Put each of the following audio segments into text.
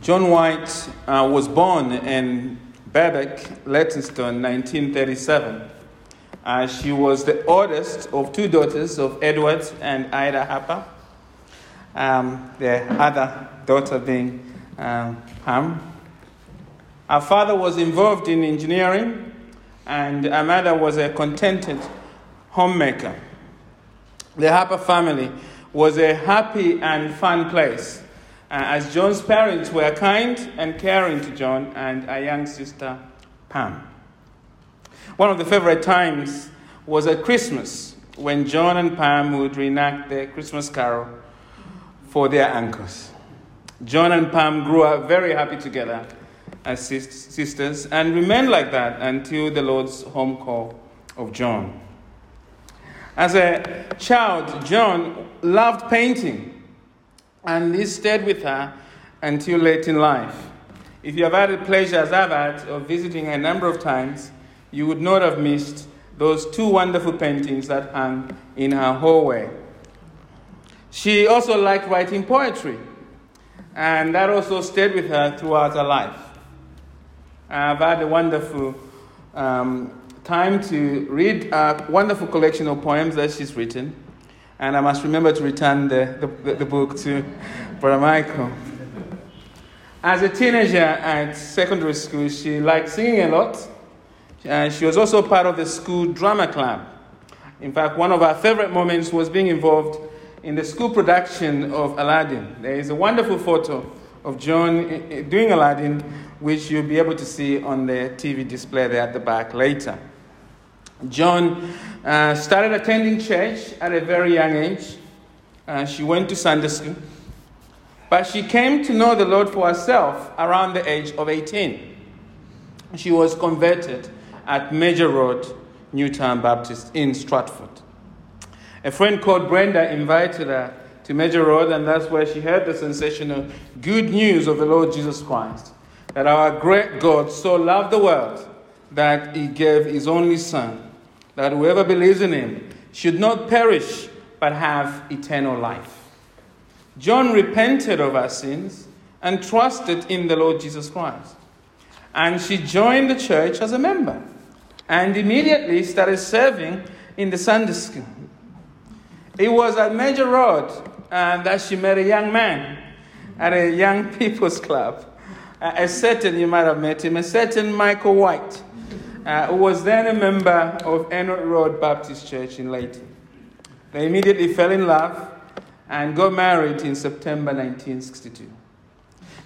Joan White uh, was born in Berwick, Leytonstone, 1937. Uh, she was the oldest of two daughters of Edward and Ida Harper, um, the other daughter being um, Pam. Our father was involved in engineering, and our mother was a contented homemaker. The Harper family was a happy and fun place Uh, as Joan's parents were kind and caring to Joan and a young sister, Pam. One of the favorite times was at Christmas when Joan and Pam would reenact the Christmas carol for their uncles. Joan and Pam grew up very happy together as sisters and remained like that until the Lord's home call of Joan. As a child, Joan loved painting and he stayed with her until late in life. If you have had the pleasure, as I've had, of visiting her a number of times, you would not have missed those two wonderful paintings that hung in her hallway. She also liked writing poetry, and that also stayed with her throughout her life. I've had a wonderful um, time to read a wonderful collection of poems that she's written. And I must remember to return the, the, the book to Brother Michael. As a teenager at secondary school, she liked singing a lot. And she was also part of the school drama club. In fact, one of her favorite moments was being involved in the school production of Aladdin. There is a wonderful photo of Joan eh, eh, doing Aladdin, which you'll be able to see on the TV display there at the back later. Joan uh, started attending church at a very young age. Uh, she went to Sunday school. But she came to know the Lord for herself around the age of 18. She was converted at Major Road, Newtown Baptist in Stratford. A friend called Brenda invited her to Major Road, and that's where she heard the sensational good news of the Lord Jesus Christ that our great God so loved the world that he gave his only Son that whoever believes in him should not perish but have eternal life. Joan repented of her sins and trusted in the Lord Jesus Christ. And she joined the church as a member and immediately started serving in the Sunday school. It was at Major Road uh, that she met a young man at a young people's club. Uh, a certain, you might have met him, a certain Michael White uh, who was then a member of Enoch Road Baptist Church in Leyton. They immediately fell in love and got married in September 1962.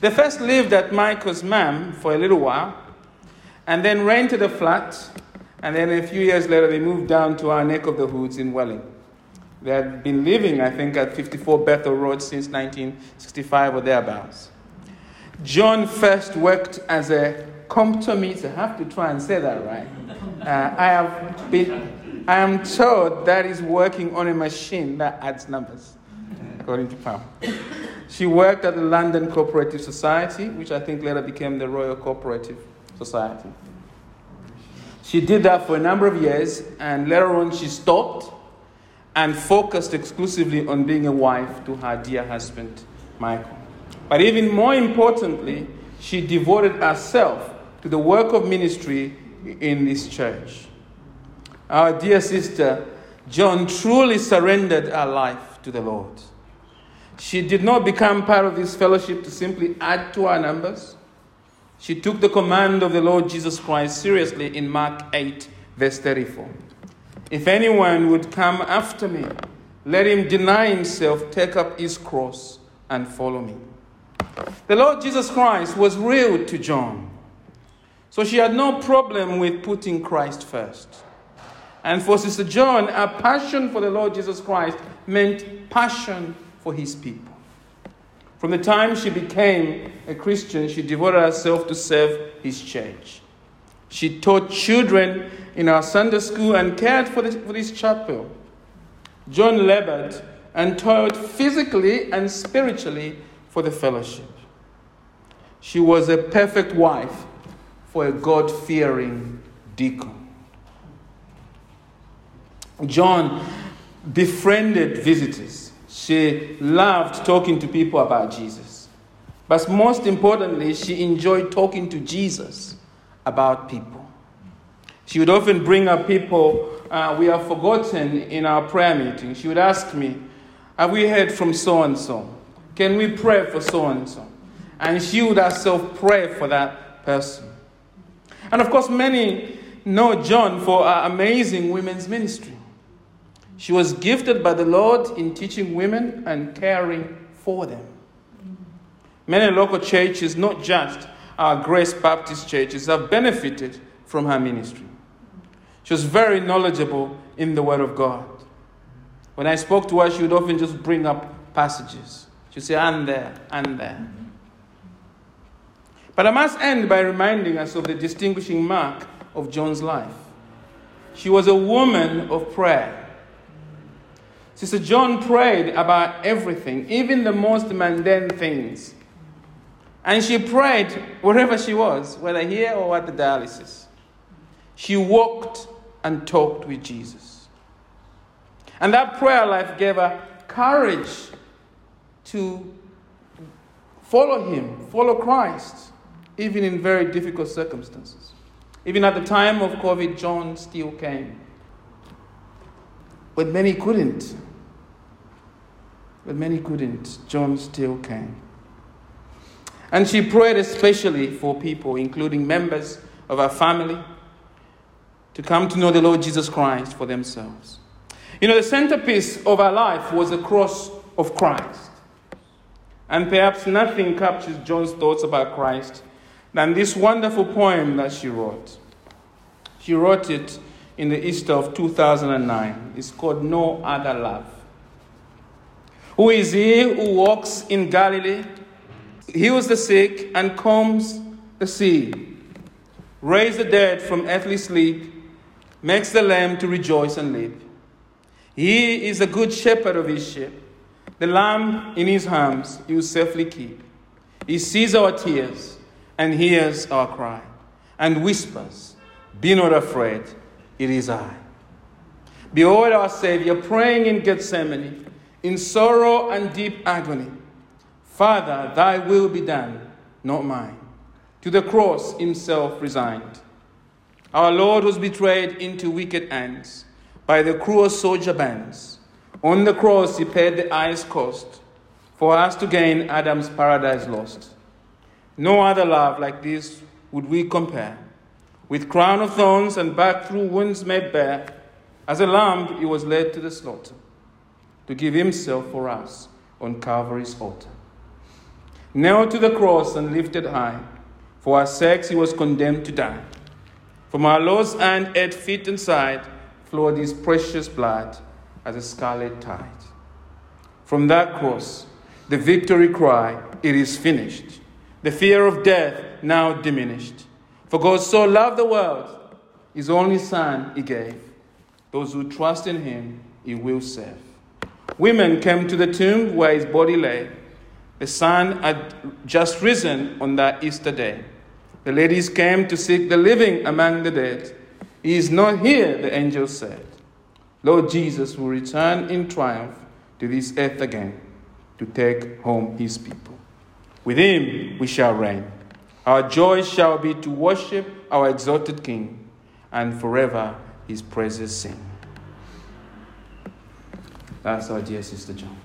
They first lived at Michael's mum for a little while and then rented a flat. And then a few years later, they moved down to our neck of the woods in Welling. They had been living, I think, at 54 Bethel Road since 1965 or thereabouts. John first worked as a comptometer. I have to try and say that right. Uh, I have been, I am told that is working on a machine that adds numbers, according to Pam. She worked at the London Cooperative Society, which I think later became the Royal Cooperative Society. She did that for a number of years, and later on she stopped and focused exclusively on being a wife to her dear husband, Michael. But even more importantly, she devoted herself to the work of ministry in this church. Our dear sister, Joan, truly surrendered her life to the Lord. She did not become part of this fellowship to simply add to our numbers. She took the command of the Lord Jesus Christ seriously in Mark 8, verse 34. If anyone would come after me, let him deny himself, take up his cross, and follow me. The Lord Jesus Christ was real to Joan. So she had no problem with putting Christ first. And for Sister Joan, a passion for the Lord Jesus Christ meant passion for his people. From the time she became a Christian, she devoted herself to serve his church. She taught children in our Sunday school and cared for for this chapel. Joan labored and toiled physically and spiritually for the fellowship. She was a perfect wife for a God fearing deacon. Joan befriended visitors. She loved talking to people about Jesus. But most importantly, she enjoyed talking to Jesus about people. She would often bring up people uh, we have forgotten in our prayer meeting. She would ask me, Have we heard from so and so? Can we pray for so and so? And she would herself pray for that person. And of course, many know Joan for her amazing women's ministry. She was gifted by the Lord in teaching women and caring for them. Many local churches, not just our Grace Baptist churches, have benefited from her ministry. She was very knowledgeable in the Word of God. When I spoke to her, she would often just bring up passages. She'd say, and there, and there. But I must end by reminding us of the distinguishing mark of Joan's life. She was a woman of prayer. Sister Joan prayed about everything, even the most mundane things. And she prayed wherever she was, whether here or at the dialysis. She walked and talked with Jesus. And that prayer life gave her courage to follow Him, follow Christ, even in very difficult circumstances. Even at the time of COVID, Joan still came. But many couldn't. But many couldn't. Joan still came. And she prayed especially for people, including members of her family, to come to know the Lord Jesus Christ for themselves. You know, the centerpiece of her life was the cross of Christ. And perhaps nothing captures Joan's thoughts about Christ than this wonderful poem that she wrote. She wrote it in the Easter of 2009. It's called No Other Love. Who is he who walks in Galilee, heals the sick, and calms the sea, raises the dead from earthly sleep, makes the lamb to rejoice and leap? He is a good shepherd of his sheep. The lamb in his arms he will safely keep. He sees our tears and hears our cry and whispers, Be not afraid, it is I. Behold our Savior praying in Gethsemane in sorrow and deep agony. Father, thy will be done, not mine. To the cross himself resigned. Our Lord was betrayed into wicked hands by the cruel soldier bands. On the cross he paid the highest cost for us to gain Adam's paradise lost. No other love like this would we compare. With crown of thorns and back through wounds made bare, as a lamb he was led to the slaughter to give himself for us on Calvary's altar. Nailed to the cross and lifted high, for our sakes he was condemned to die. From our Lord's hand, head, feet, and side flowed his precious blood as a scarlet tide. From that cross, the victory cry, It is finished. The fear of death now diminished. For God so loved the world, his only Son he gave. Those who trust in him, he will save. Women came to the tomb where his body lay. The sun had just risen on that Easter day. The ladies came to seek the living among the dead. He is not here, the angel said. Lord Jesus will return in triumph to this earth again to take home his people. With him we shall reign. Our joy shall be to worship our exalted King and forever his praises sing. That's our dear Sister Joan.